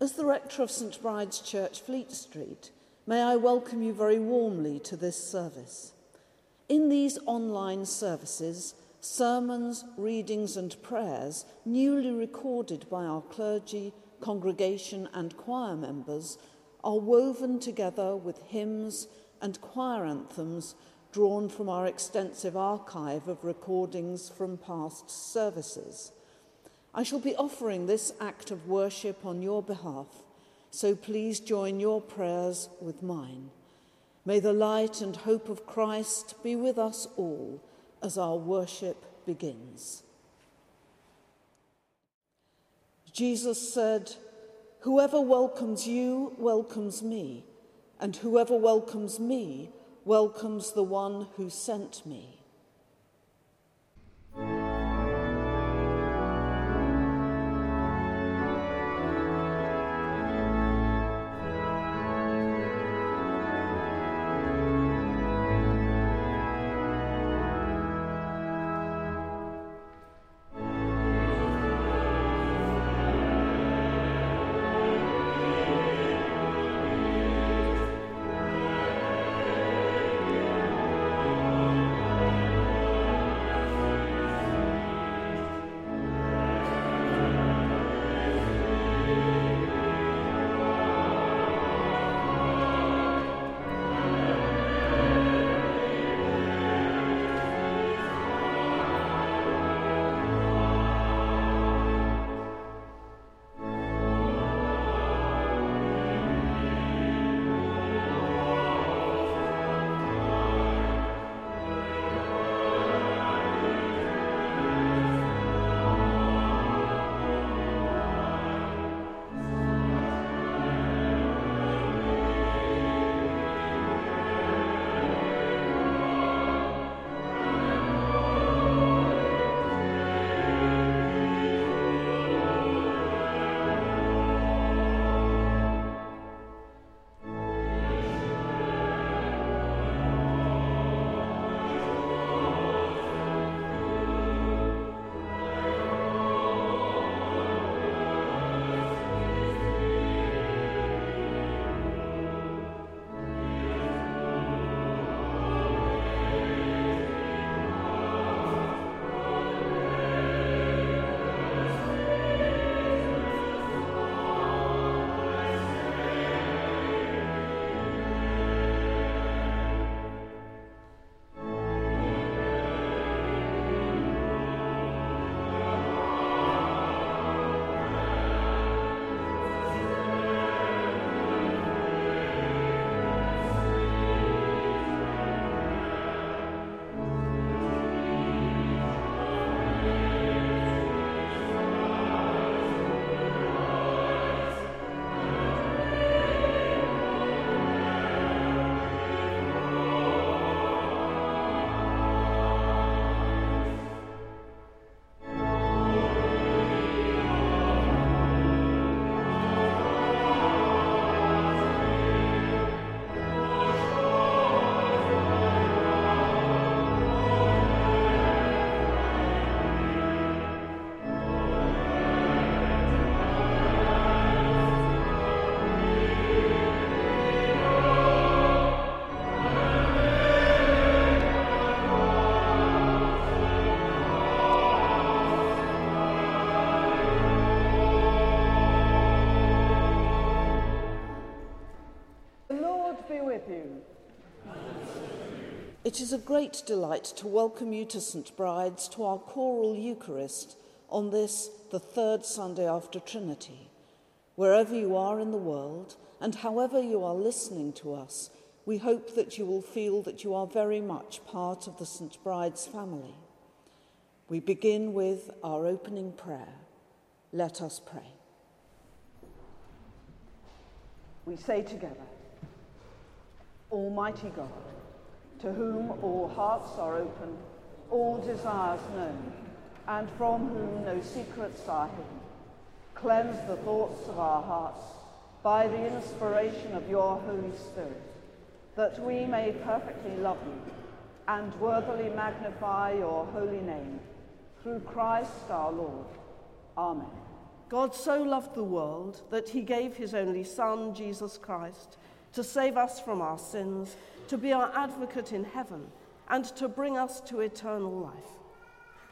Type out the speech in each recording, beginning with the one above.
As the rector of St Bride's Church, Fleet Street, may I welcome you very warmly to this service. In these online services, sermons, readings, and prayers, newly recorded by our clergy, congregation, and choir members, are woven together with hymns and choir anthems drawn from our extensive archive of recordings from past services. I shall be offering this act of worship on your behalf, so please join your prayers with mine. May the light and hope of Christ be with us all as our worship begins. Jesus said, Whoever welcomes you welcomes me, and whoever welcomes me welcomes the one who sent me. It is a great delight to welcome you to St. Bride's to our choral Eucharist on this, the third Sunday after Trinity. Wherever you are in the world and however you are listening to us, we hope that you will feel that you are very much part of the St. Bride's family. We begin with our opening prayer. Let us pray. We say together, Almighty God, to whom all hearts are open, all desires known, and from whom no secrets are hidden. Cleanse the thoughts of our hearts by the inspiration of your Holy Spirit, that we may perfectly love you and worthily magnify your holy name, through Christ our Lord. Amen. God so loved the world that he gave his only Son, Jesus Christ, to save us from our sins, to be our advocate in heaven, and to bring us to eternal life.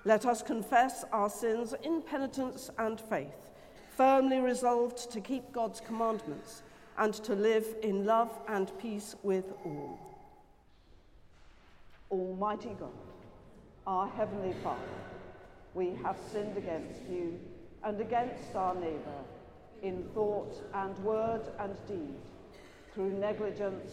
Let us confess our sins in penitence and faith, firmly resolved to keep God's commandments and to live in love and peace with all. Almighty God, our Heavenly Father, we have sinned against you and against our neighbour in thought and word and deed, through negligence,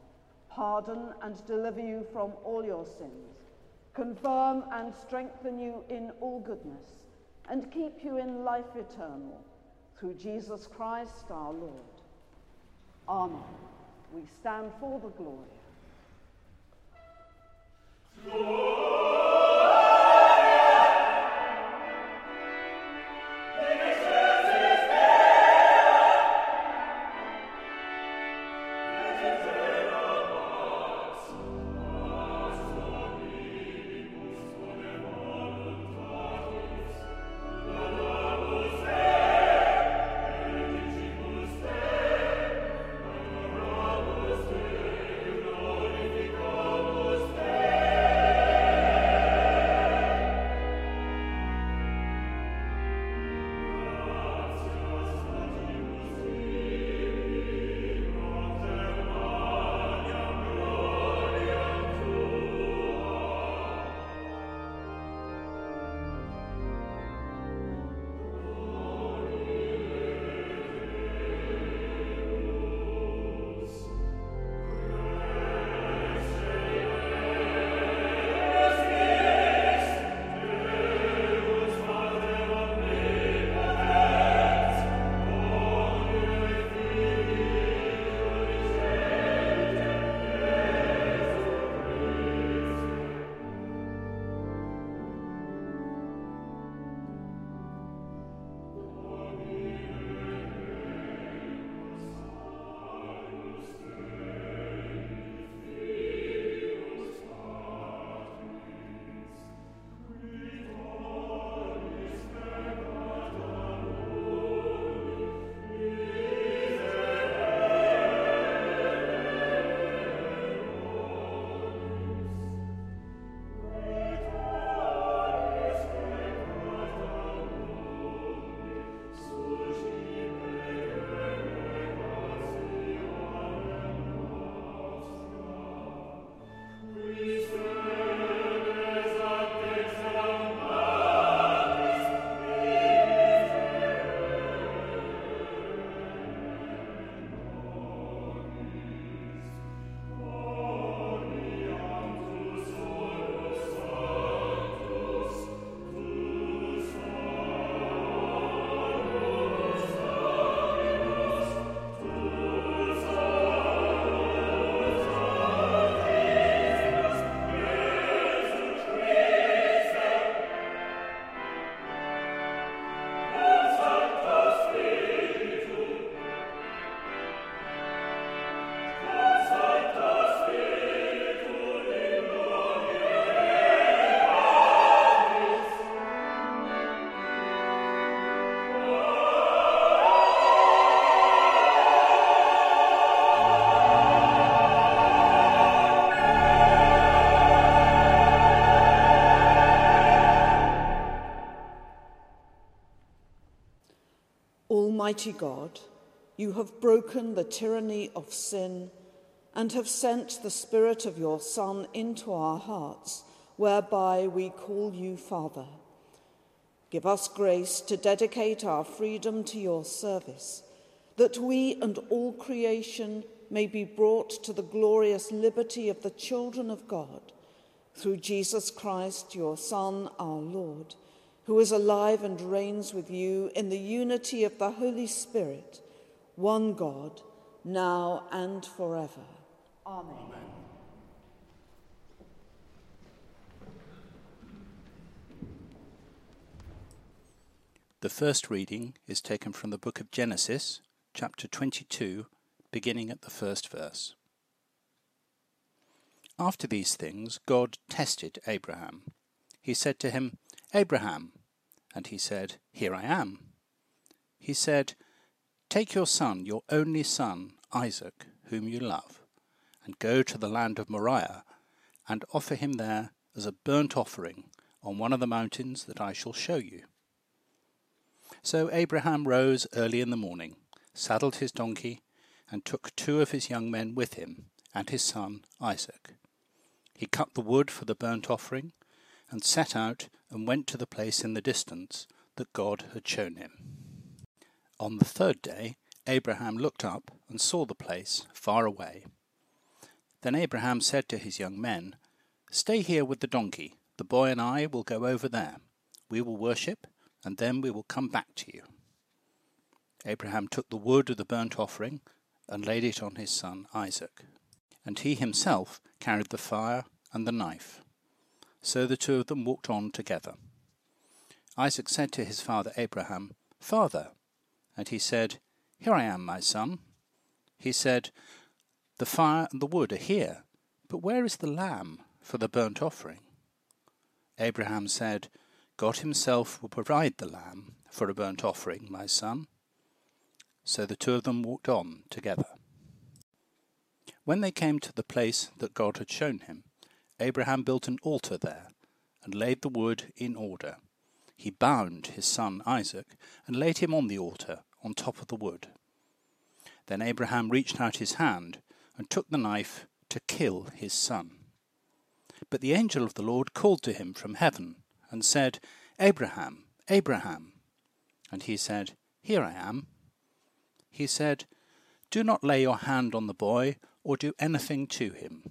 pardon and deliver you from all your sins, confirm and strengthen you in all goodness, and keep you in life eternal, through Jesus Christ our Lord. Amen. We stand for the glory. Almighty God, you have broken the tyranny of sin and have sent the Spirit of your Son into our hearts, whereby we call you Father. Give us grace to dedicate our freedom to your service, that we and all creation may be brought to the glorious liberty of the children of God, through Jesus Christ, your Son, our Lord who is alive and reigns with you in the unity of the Holy Spirit, one God, now and forever. Amen. The first reading is taken from the book of Genesis, chapter 22, beginning at the first verse. After these things, God tested Abraham. He said to him, Abraham. And he said, Here I am. He said, Take your son, your only son, Isaac, whom you love, and go to the land of Moriah, and offer him there as a burnt offering on one of the mountains that I shall show you. So Abraham rose early in the morning, saddled his donkey, and took two of his young men with him, and his son Isaac. He cut the wood for the burnt offering, and set out and went to the place in the distance that God had shown him. On the third day, Abraham looked up and saw the place far away. Then Abraham said to his young men, Stay here with the donkey. The boy and I will go over there. We will worship, and then we will come back to you. Abraham took the wood of the burnt offering and laid it on his son Isaac, and he himself carried the fire and the knife. So the two of them walked on together. Isaac said to his father Abraham, Father, and he said, Here I am, my son. He said, The fire and the wood are here, but where is the lamb for the burnt offering? Abraham said, God himself will provide the lamb for a burnt offering, my son. So the two of them walked on together. When they came to the place that God had shown him, Abraham built an altar there and laid the wood in order. He bound his son Isaac and laid him on the altar on top of the wood. Then Abraham reached out his hand and took the knife to kill his son. But the angel of the Lord called to him from heaven and said, Abraham, Abraham. And he said, Here I am. He said, Do not lay your hand on the boy or do anything to him.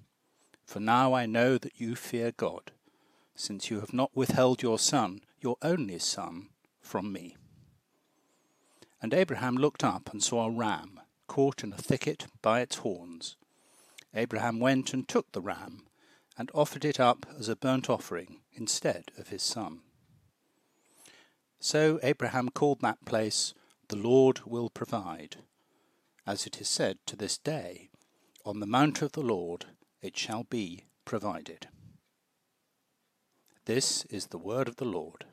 For now I know that you fear God, since you have not withheld your son, your only son, from me. And Abraham looked up and saw a ram caught in a thicket by its horns. Abraham went and took the ram and offered it up as a burnt offering instead of his son. So Abraham called that place, The Lord will provide. As it is said to this day, On the mount of the Lord it shall be provided. This is the word of the Lord.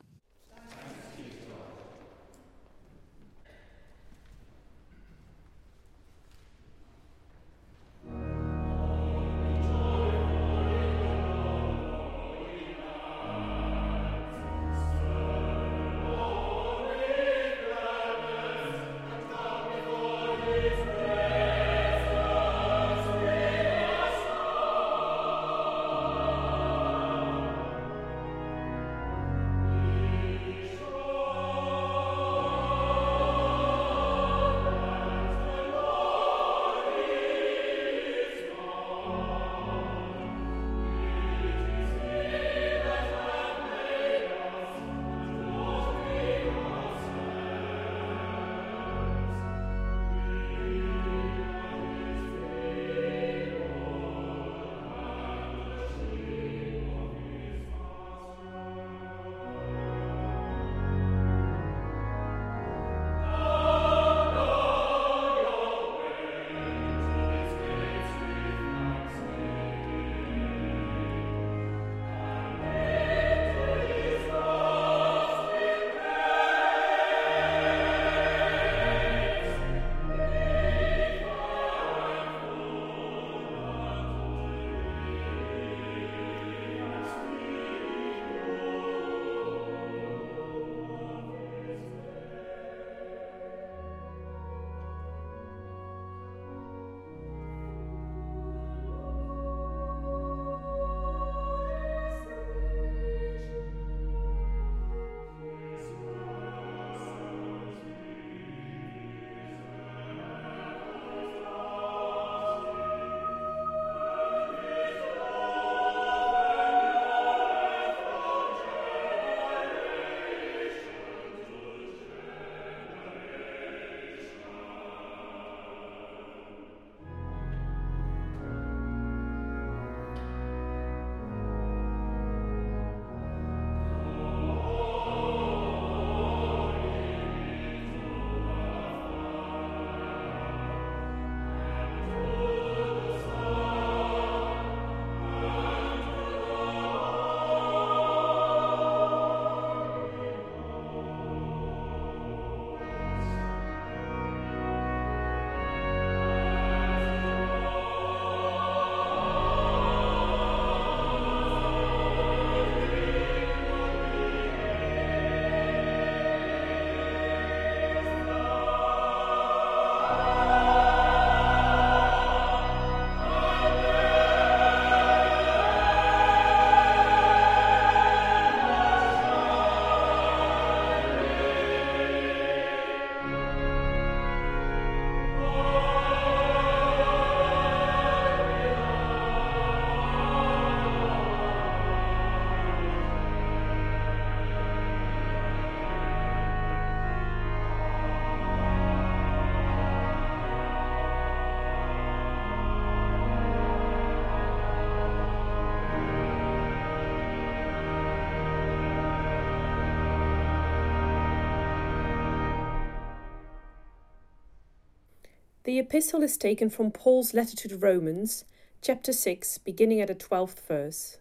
The epistle is taken from Paul's letter to the Romans, chapter 6, beginning at the 12th verse.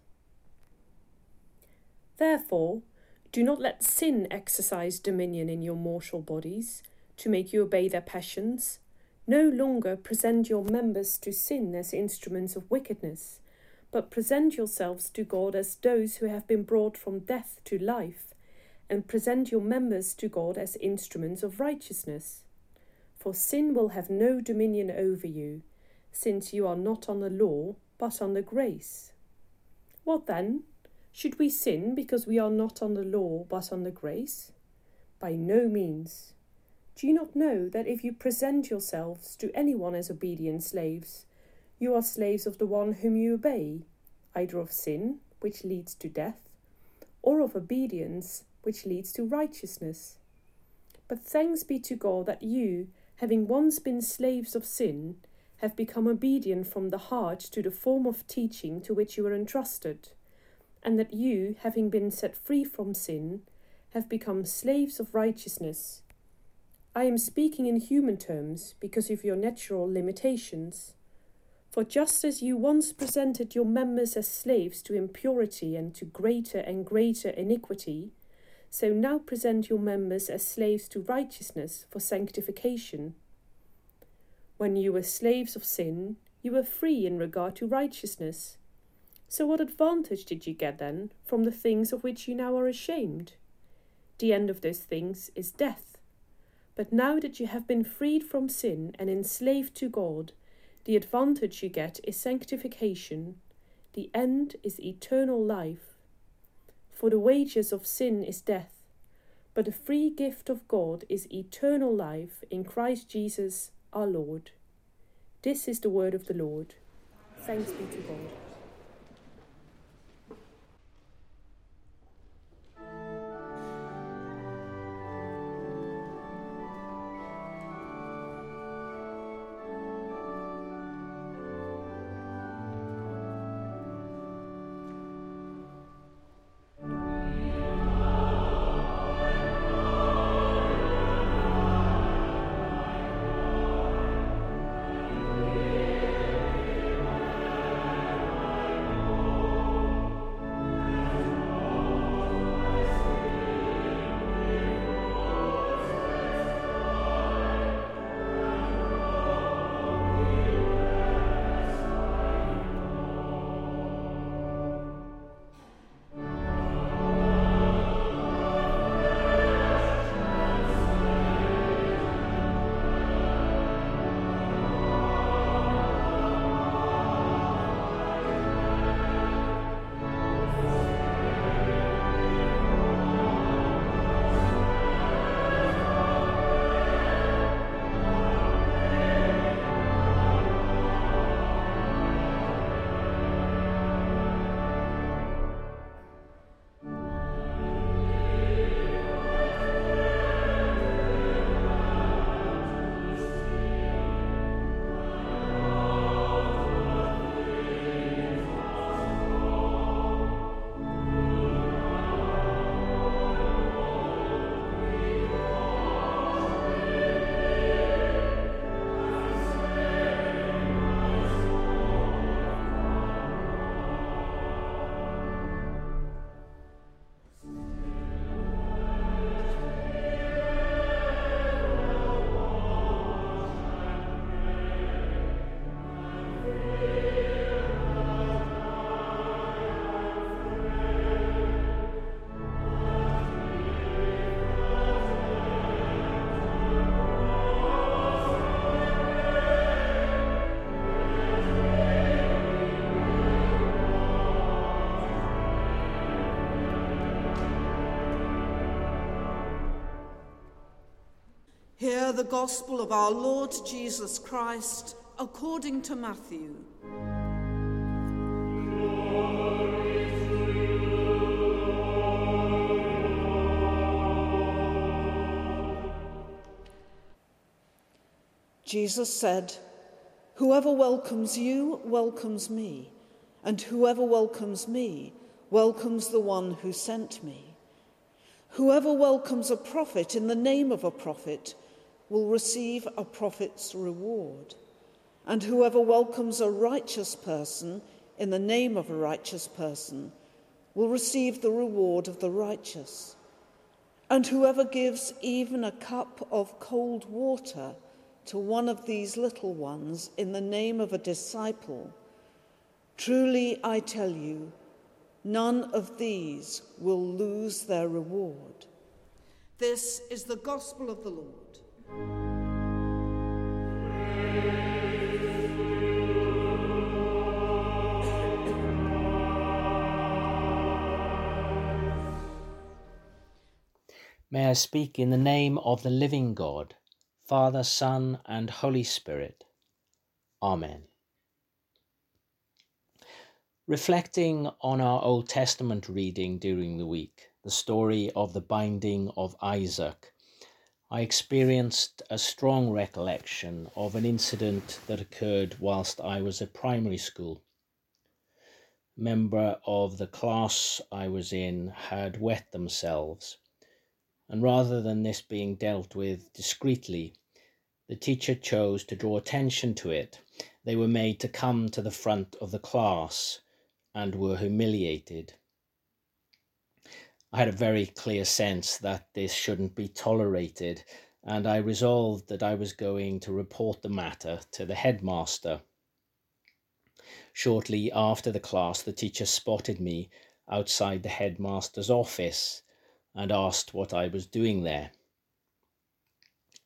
Therefore, do not let sin exercise dominion in your mortal bodies, to make you obey their passions. No longer present your members to sin as instruments of wickedness, but present yourselves to God as those who have been brought from death to life, and present your members to God as instruments of righteousness. For sin will have no dominion over you, since you are not on the law, but on the grace. What then? Should we sin because we are not on the law, but on the grace? By no means. Do you not know that if you present yourselves to anyone as obedient slaves, you are slaves of the one whom you obey, either of sin, which leads to death, or of obedience, which leads to righteousness? But thanks be to God that you, having once been slaves of sin, have become obedient from the heart to the form of teaching to which you were entrusted, and that you, having been set free from sin, have become slaves of righteousness. I am speaking in human terms because of your natural limitations. For just as you once presented your members as slaves to impurity and to greater and greater iniquity, so now present your members as slaves to righteousness for sanctification. When you were slaves of sin, you were free in regard to righteousness. So, what advantage did you get then from the things of which you now are ashamed? The end of those things is death. But now that you have been freed from sin and enslaved to God, the advantage you get is sanctification. The end is eternal life. For the wages of sin is death, but the free gift of God is eternal life in Christ Jesus our Lord. This is the word of the Lord. Thanks be to God. The gospel of our Lord Jesus Christ according to Matthew. Jesus said, Whoever welcomes you welcomes me, and whoever welcomes me welcomes the one who sent me. Whoever welcomes a prophet in the name of a prophet will receive a prophet's reward, and whoever welcomes a righteous person in the name of a righteous person will receive the reward of the righteous. And whoever gives even a cup of cold water to one of these little ones in the name of a disciple, truly I tell you, none of these will lose their reward. This is the gospel of the Lord. May I speak in the name of the living God, Father, Son, and Holy Spirit. Amen. Reflecting on our Old Testament reading during the week, the story of the binding of Isaac, I experienced a strong recollection of an incident that occurred whilst I was at primary school. A member of the class I was in had wet themselves and rather than this being dealt with discreetly, the teacher chose to draw attention to it. They were made to come to the front of the class and were humiliated. I had a very clear sense that this shouldn't be tolerated, and I resolved that I was going to report the matter to the headmaster. Shortly after the class, the teacher spotted me outside the headmaster's office and asked what I was doing there.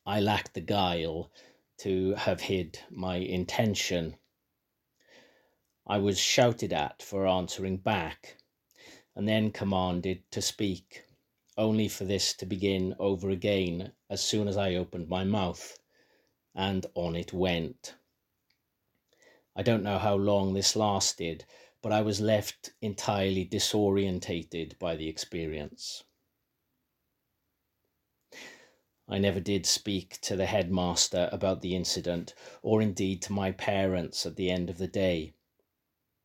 I lacked the guile to have hid my intention. I was shouted at for answering back, and then commanded to speak, only for this to begin over again as soon as I opened my mouth, and on it went. I don't know how long this lasted, but I was left entirely disorientated by the experience. I never did speak to the headmaster about the incident, or indeed to my parents at the end of the day.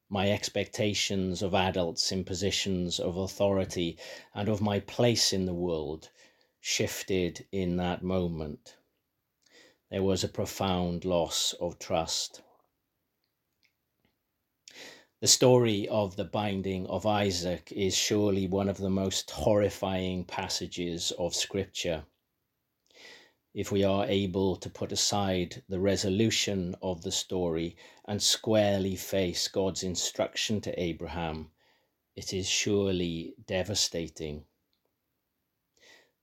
My expectations of adults in positions of authority and of my place in the world shifted in that moment. There was a profound loss of trust. The story of the binding of Isaac is surely one of the most horrifying passages of Scripture if we are able to put aside the resolution of the story and squarely face God's instruction to Abraham, it is surely devastating.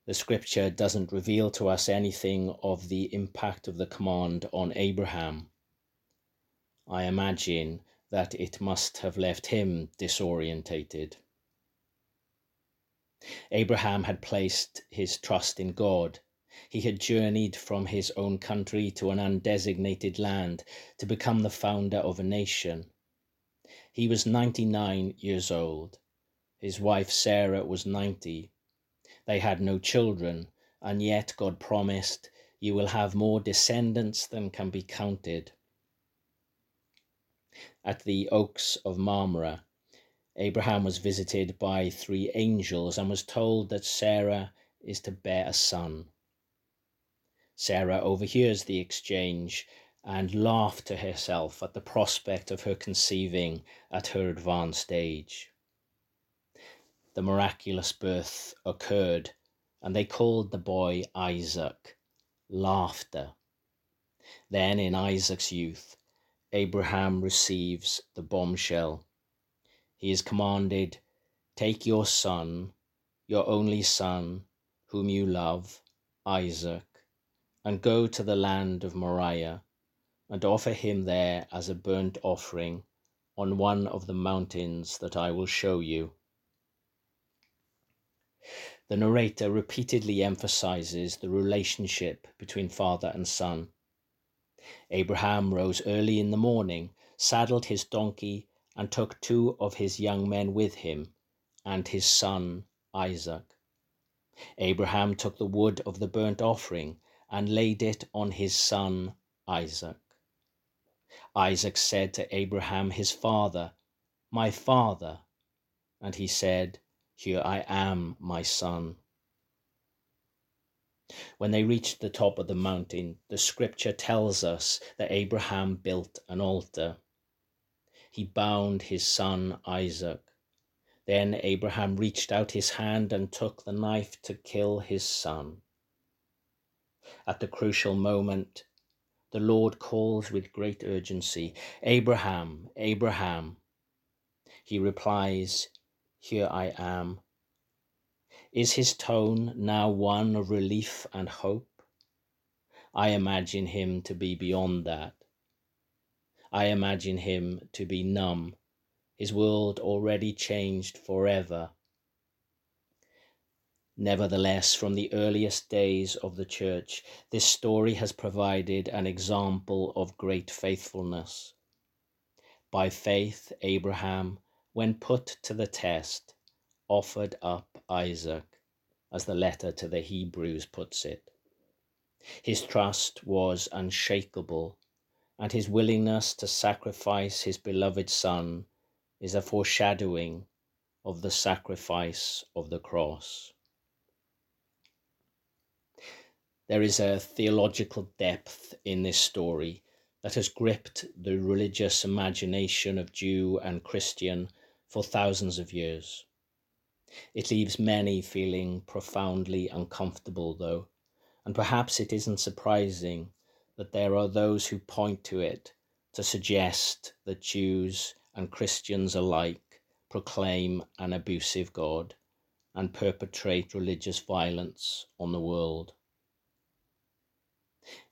The scripture doesn't reveal to us anything of the impact of the command on Abraham. I imagine that it must have left him disorientated. Abraham had placed his trust in God he had journeyed from his own country to an undesignated land to become the founder of a nation. He was 99 years old. His wife Sarah was 90. They had no children, and yet God promised, You will have more descendants than can be counted. At the Oaks of Mamre, Abraham was visited by three angels and was told that Sarah is to bear a son. Sarah overhears the exchange and laughs to herself at the prospect of her conceiving at her advanced age. The miraculous birth occurred, and they called the boy Isaac, laughter. Then, in Isaac's youth, Abraham receives the bombshell. He is commanded, Take your son, your only son, whom you love, Isaac and go to the land of Moriah, and offer him there as a burnt offering on one of the mountains that I will show you. The narrator repeatedly emphasizes the relationship between father and son. Abraham rose early in the morning, saddled his donkey, and took two of his young men with him, and his son Isaac. Abraham took the wood of the burnt offering and laid it on his son Isaac. Isaac said to Abraham his father, My father. And he said, Here I am, my son. When they reached the top of the mountain, the scripture tells us that Abraham built an altar. He bound his son Isaac. Then Abraham reached out his hand and took the knife to kill his son. At the crucial moment, the Lord calls with great urgency, Abraham, Abraham. He replies, Here I am. Is his tone now one of relief and hope? I imagine him to be beyond that. I imagine him to be numb, his world already changed forever. Nevertheless, from the earliest days of the Church, this story has provided an example of great faithfulness. By faith, Abraham, when put to the test, offered up Isaac, as the letter to the Hebrews puts it. His trust was unshakable, and his willingness to sacrifice his beloved son is a foreshadowing of the sacrifice of the cross. There is a theological depth in this story that has gripped the religious imagination of Jew and Christian for thousands of years. It leaves many feeling profoundly uncomfortable, though, and perhaps it isn't surprising that there are those who point to it to suggest that Jews and Christians alike proclaim an abusive God and perpetrate religious violence on the world.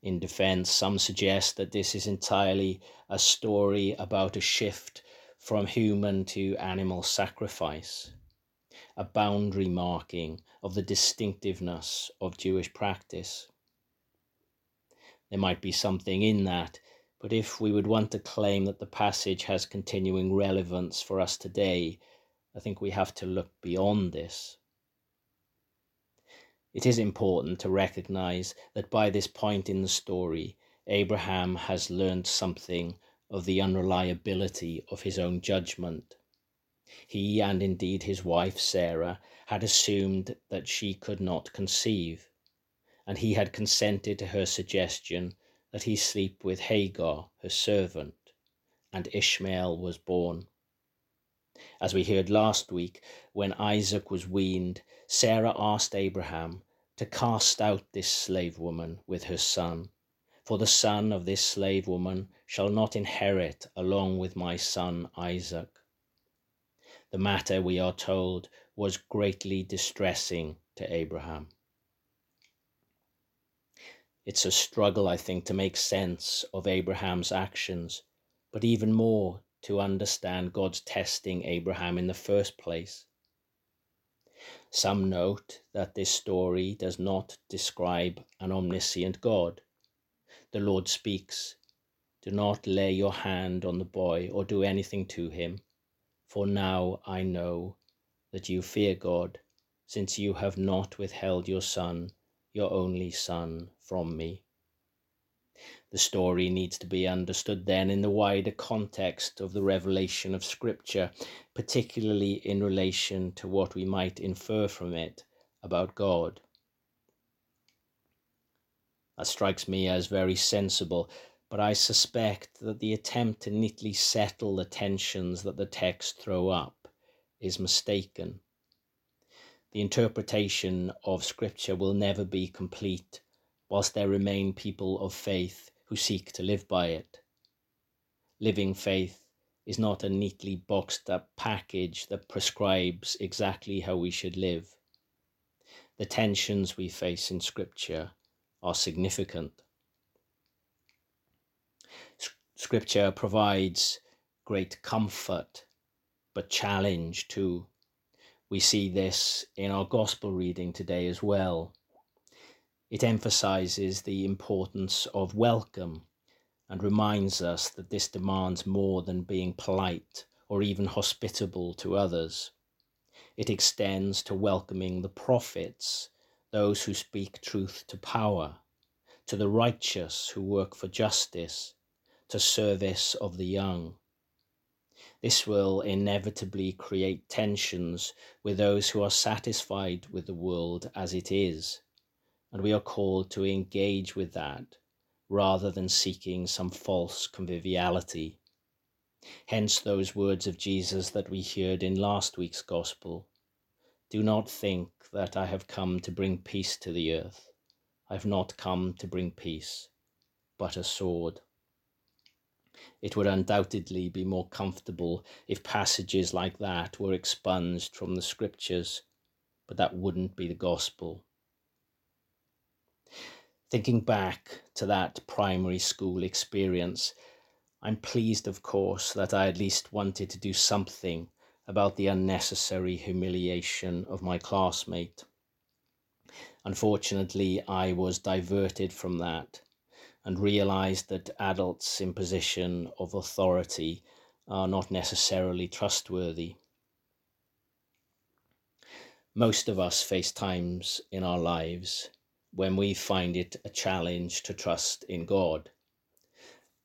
In defense, some suggest that this is entirely a story about a shift from human to animal sacrifice a boundary marking of the distinctiveness of Jewish practice. There might be something in that, but if we would want to claim that the passage has continuing relevance for us today, I think we have to look beyond this. It is important to recognize that by this point in the story, Abraham has learned something of the unreliability of his own judgment. He, and indeed his wife Sarah, had assumed that she could not conceive, and he had consented to her suggestion that he sleep with Hagar, her servant, and Ishmael was born. As we heard last week, when Isaac was weaned, Sarah asked Abraham to cast out this slave woman with her son, for the son of this slave woman shall not inherit along with my son Isaac. The matter, we are told, was greatly distressing to Abraham. It's a struggle, I think, to make sense of Abraham's actions, but even more to understand God's testing Abraham in the first place. Some note that this story does not describe an omniscient God. The Lord speaks, Do not lay your hand on the boy or do anything to him for now I know that you fear God, since you have not withheld your Son, your only Son, from me. The story needs to be understood then in the wider context of the revelation of Scripture, particularly in relation to what we might infer from it about God. That strikes me as very sensible but I suspect that the attempt to neatly settle the tensions that the text throw up is mistaken. The interpretation of Scripture will never be complete whilst there remain people of faith who seek to live by it. Living faith is not a neatly boxed up package that prescribes exactly how we should live. The tensions we face in Scripture are significant. Scripture provides great comfort, but challenge too. We see this in our gospel reading today as well. It emphasizes the importance of welcome and reminds us that this demands more than being polite or even hospitable to others. It extends to welcoming the prophets, those who speak truth to power, to the righteous who work for justice, to service of the young. This will inevitably create tensions with those who are satisfied with the world as it is, and we are called to engage with that rather than seeking some false conviviality. Hence, those words of Jesus that we heard in last week's Gospel Do not think that I have come to bring peace to the earth. I have not come to bring peace, but a sword. It would undoubtedly be more comfortable if passages like that were expunged from the scriptures, but that wouldn't be the gospel. Thinking back to that primary school experience, I'm pleased, of course, that I at least wanted to do something about the unnecessary humiliation of my classmate. Unfortunately, I was diverted from that and realized that adults' in position of authority are not necessarily trustworthy. Most of us face times in our lives when we find it a challenge to trust in God.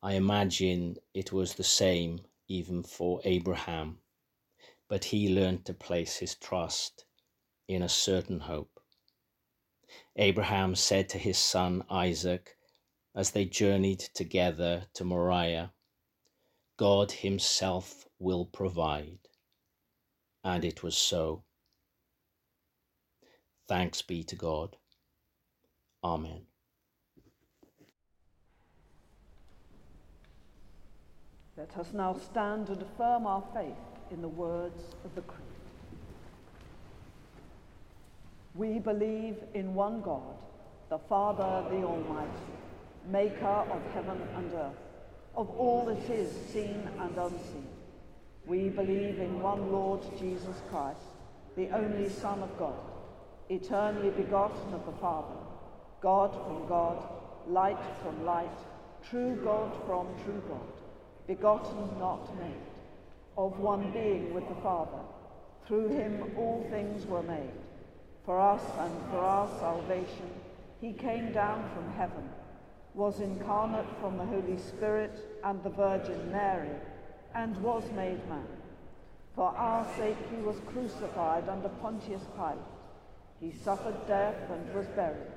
I imagine it was the same even for Abraham, but he learned to place his trust in a certain hope. Abraham said to his son Isaac, as they journeyed together to Moriah, God Himself will provide. And it was so. Thanks be to God. Amen. Let us now stand and affirm our faith in the words of the Creed. We believe in one God, the Father, the Almighty maker of heaven and earth, of all that is seen and unseen. We believe in one Lord Jesus Christ, the only Son of God, eternally begotten of the Father, God from God, light from light, true God from true God, begotten, not made, of one being with the Father. Through him all things were made. For us and for our salvation, he came down from heaven was incarnate from the Holy Spirit and the Virgin Mary, and was made man. For our sake he was crucified under Pontius Pilate. He suffered death and was buried.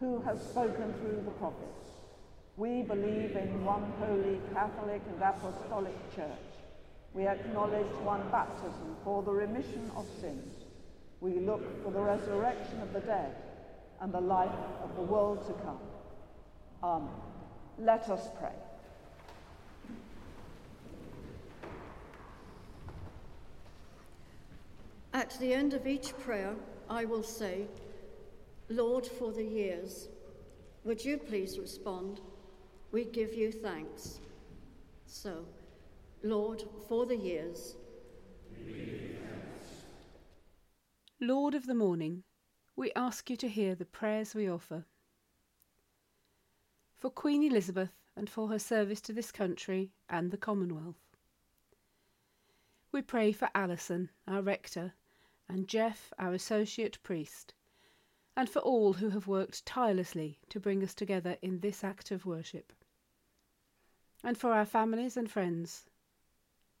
who has spoken through the prophets. We believe in one holy Catholic and Apostolic Church. We acknowledge one baptism for the remission of sins. We look for the resurrection of the dead and the life of the world to come. Amen. Let us pray. At the end of each prayer, I will say, Lord, for the years. Would you please respond? We give you thanks. So, Lord, for the years. Lord of the morning, we ask you to hear the prayers we offer for Queen Elizabeth and for her service to this country and the Commonwealth. We pray for Alison, our rector, and Jeff, our associate priest, and for all who have worked tirelessly to bring us together in this act of worship. And for our families and friends.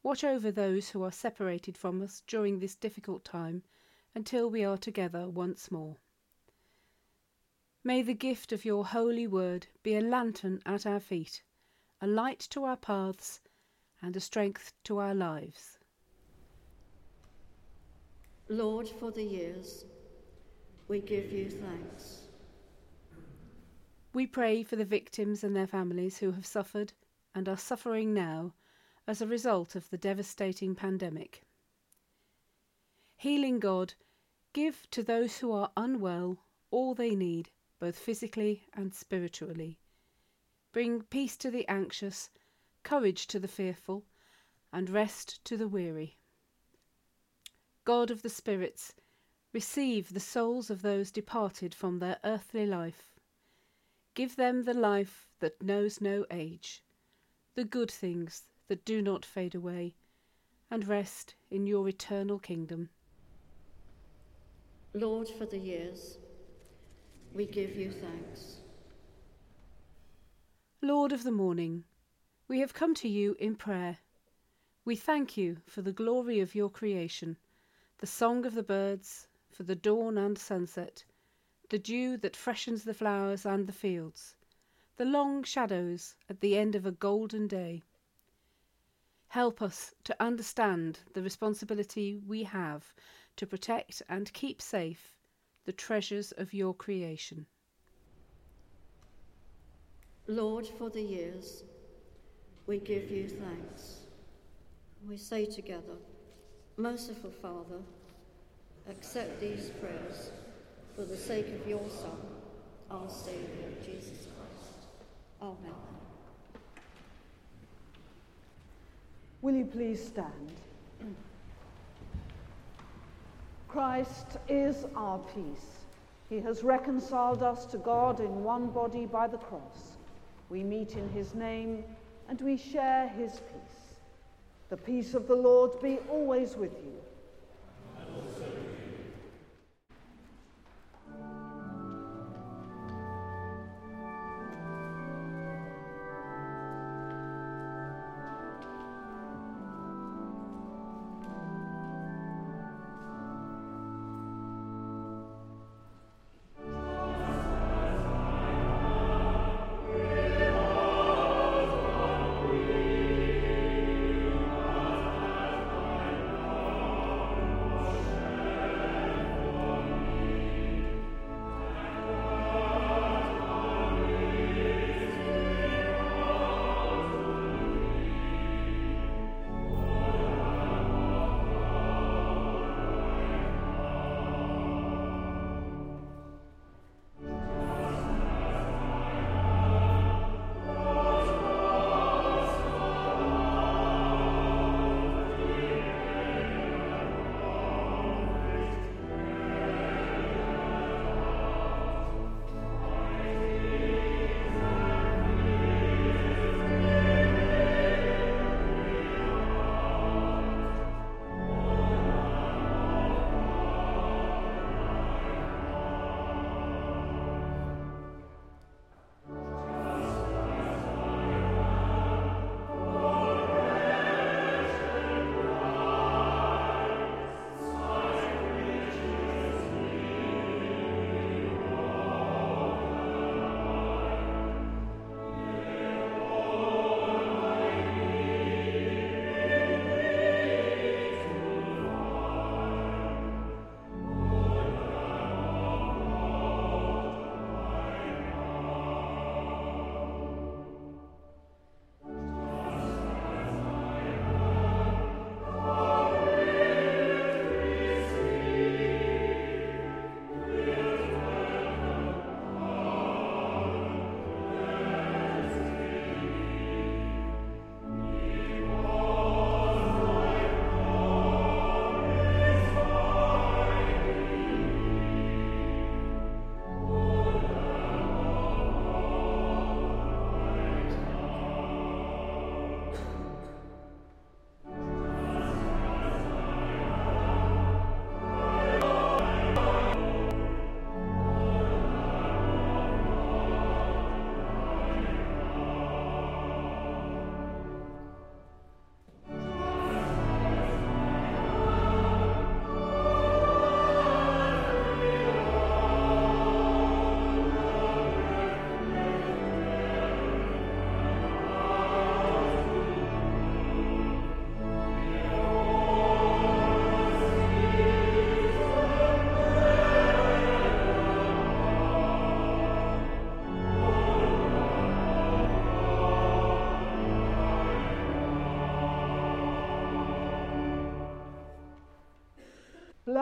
Watch over those who are separated from us during this difficult time until we are together once more. May the gift of your holy word be a lantern at our feet, a light to our paths, and a strength to our lives. Lord, for the years, we give you thanks. We pray for the victims and their families who have suffered and are suffering now as a result of the devastating pandemic. Healing God, give to those who are unwell all they need both physically and spiritually. Bring peace to the anxious, courage to the fearful, and rest to the weary. God of the spirits, Receive the souls of those departed from their earthly life. Give them the life that knows no age, the good things that do not fade away, and rest in your eternal kingdom. Lord, for the years, we give you thanks. Lord of the morning, we have come to you in prayer. We thank you for the glory of your creation, the song of the birds, for the dawn and sunset, the dew that freshens the flowers and the fields, the long shadows at the end of a golden day. Help us to understand the responsibility we have to protect and keep safe the treasures of your creation. Lord, for the years, we give you thanks. We say together, Merciful Father, accept these prayers for the sake of your Son, our Saviour, Jesus Christ. Amen. Will you please stand? Christ is our peace. He has reconciled us to God in one body by the cross. We meet in his name and we share his peace. The peace of the Lord be always with you.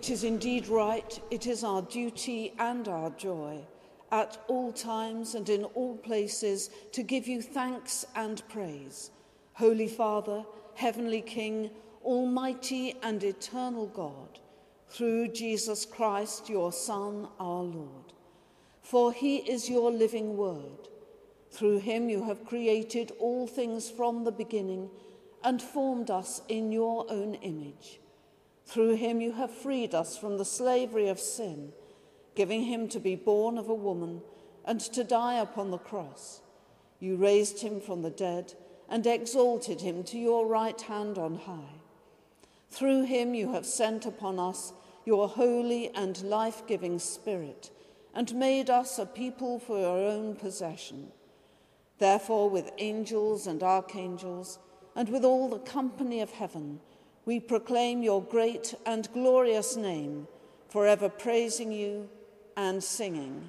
It is indeed right, it is our duty and our joy at all times and in all places to give you thanks and praise. Holy Father, Heavenly King, Almighty and eternal God, through Jesus Christ, your Son, our Lord. For he is your living word. Through him you have created all things from the beginning and formed us in your own image. Through him you have freed us from the slavery of sin, giving him to be born of a woman and to die upon the cross. You raised him from the dead and exalted him to your right hand on high. Through him you have sent upon us your holy and life giving Spirit and made us a people for your own possession. Therefore, with angels and archangels, and with all the company of heaven, we proclaim your great and glorious name, forever praising you and singing.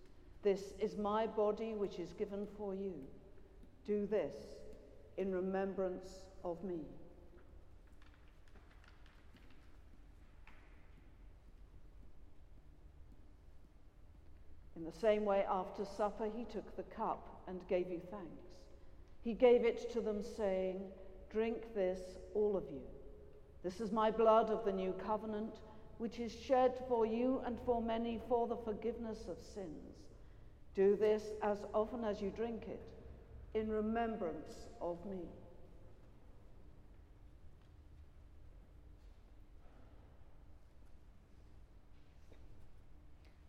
This is my body, which is given for you. Do this in remembrance of me. In the same way, after supper, he took the cup and gave you thanks. He gave it to them, saying, Drink this, all of you. This is my blood of the new covenant, which is shed for you and for many for the forgiveness of sins. Do this as often as you drink it in remembrance of me.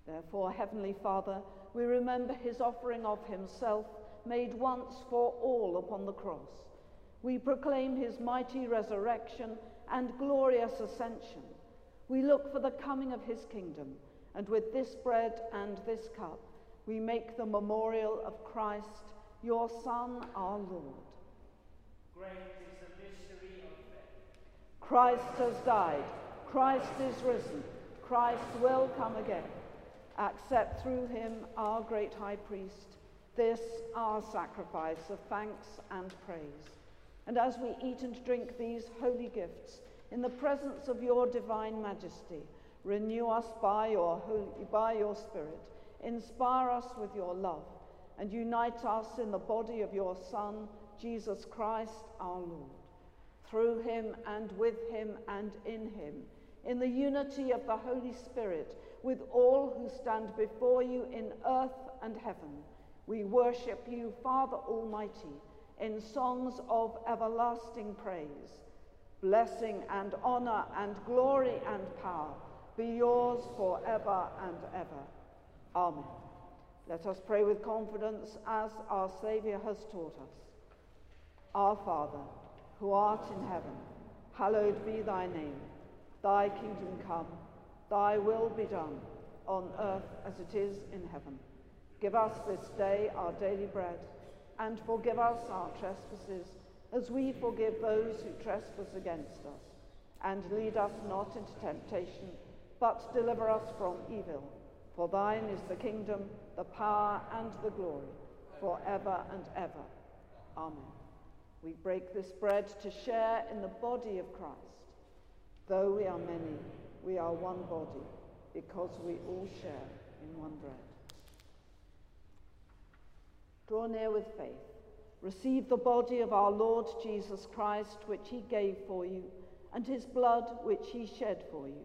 Therefore, Heavenly Father, we remember his offering of himself made once for all upon the cross. We proclaim his mighty resurrection and glorious ascension. We look for the coming of his kingdom, and with this bread and this cup, we make the memorial of Christ, your Son, our Lord. Great is the mystery of faith. Christ has died. Christ is risen. Christ will come again. Accept through him, our great high priest, this our sacrifice of thanks and praise. And as we eat and drink these holy gifts in the presence of your divine majesty, renew us by your, holy, by your Spirit, inspire us with your love, and unite us in the body of your Son, Jesus Christ our Lord. Through him and with him and in him, in the unity of the Holy Spirit, with all who stand before you in earth and heaven, we worship you, Father Almighty, in songs of everlasting praise. Blessing and honor and glory and power be yours forever and ever. Amen. Let us pray with confidence as our Saviour has taught us. Our Father, who art in heaven, hallowed be thy name. Thy kingdom come Thy will be done on earth as it is in heaven. Give us this day our daily bread, and forgive us our trespasses, as we forgive those who trespass against us. And lead us not into temptation, but deliver us from evil. For thine is the kingdom, the power, and the glory, forever and ever. Amen. We break this bread to share in the body of Christ. Though we are many, we are one body because we all share in one bread. Draw near with faith. Receive the body of our Lord Jesus Christ, which he gave for you, and his blood, which he shed for you.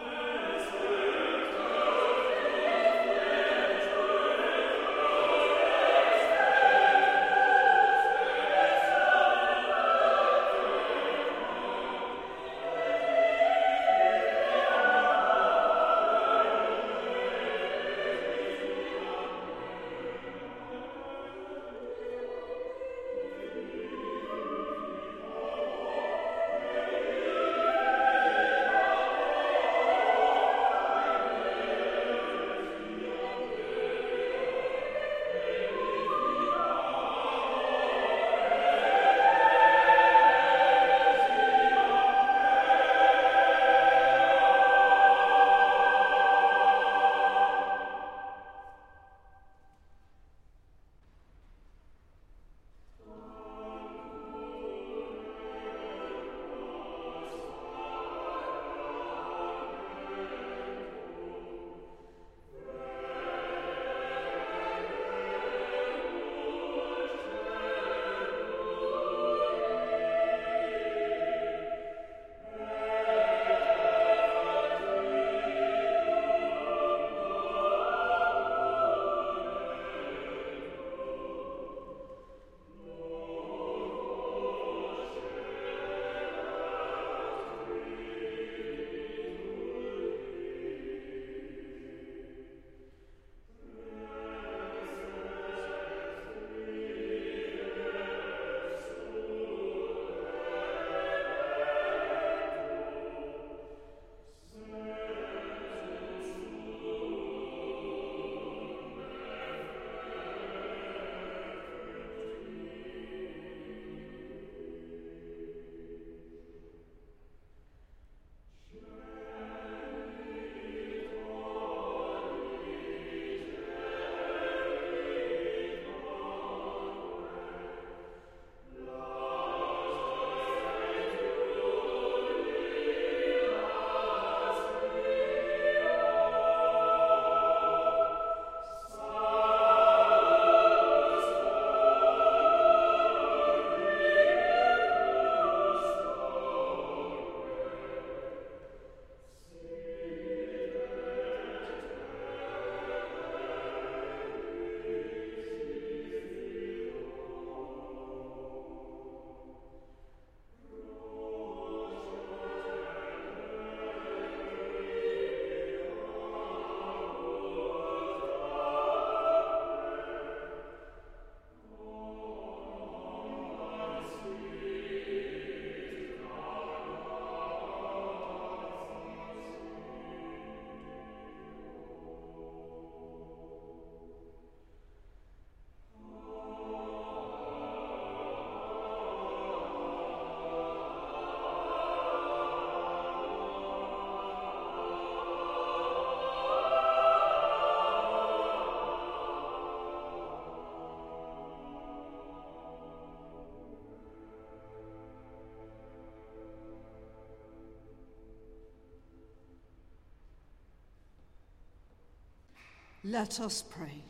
Let us pray.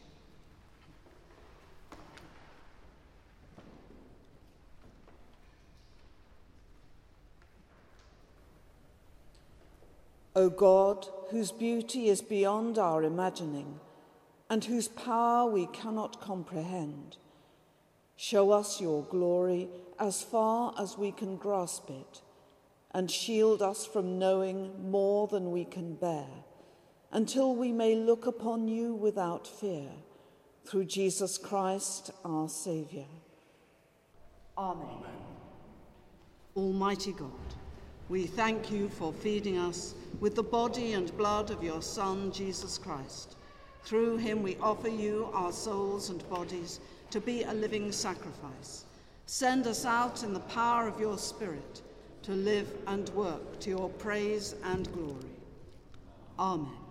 O God, whose beauty is beyond our imagining, and whose power we cannot comprehend, show us your glory as far as we can grasp it, and shield us from knowing more than we can bear, until we may look upon you without fear, through Jesus Christ our Saviour. Amen. Amen. Almighty God, we thank you for feeding us with the body and blood of your Son, Jesus Christ. Through him we offer you our souls and bodies to be a living sacrifice. Send us out in the power of your Spirit to live and work to your praise and glory. Amen.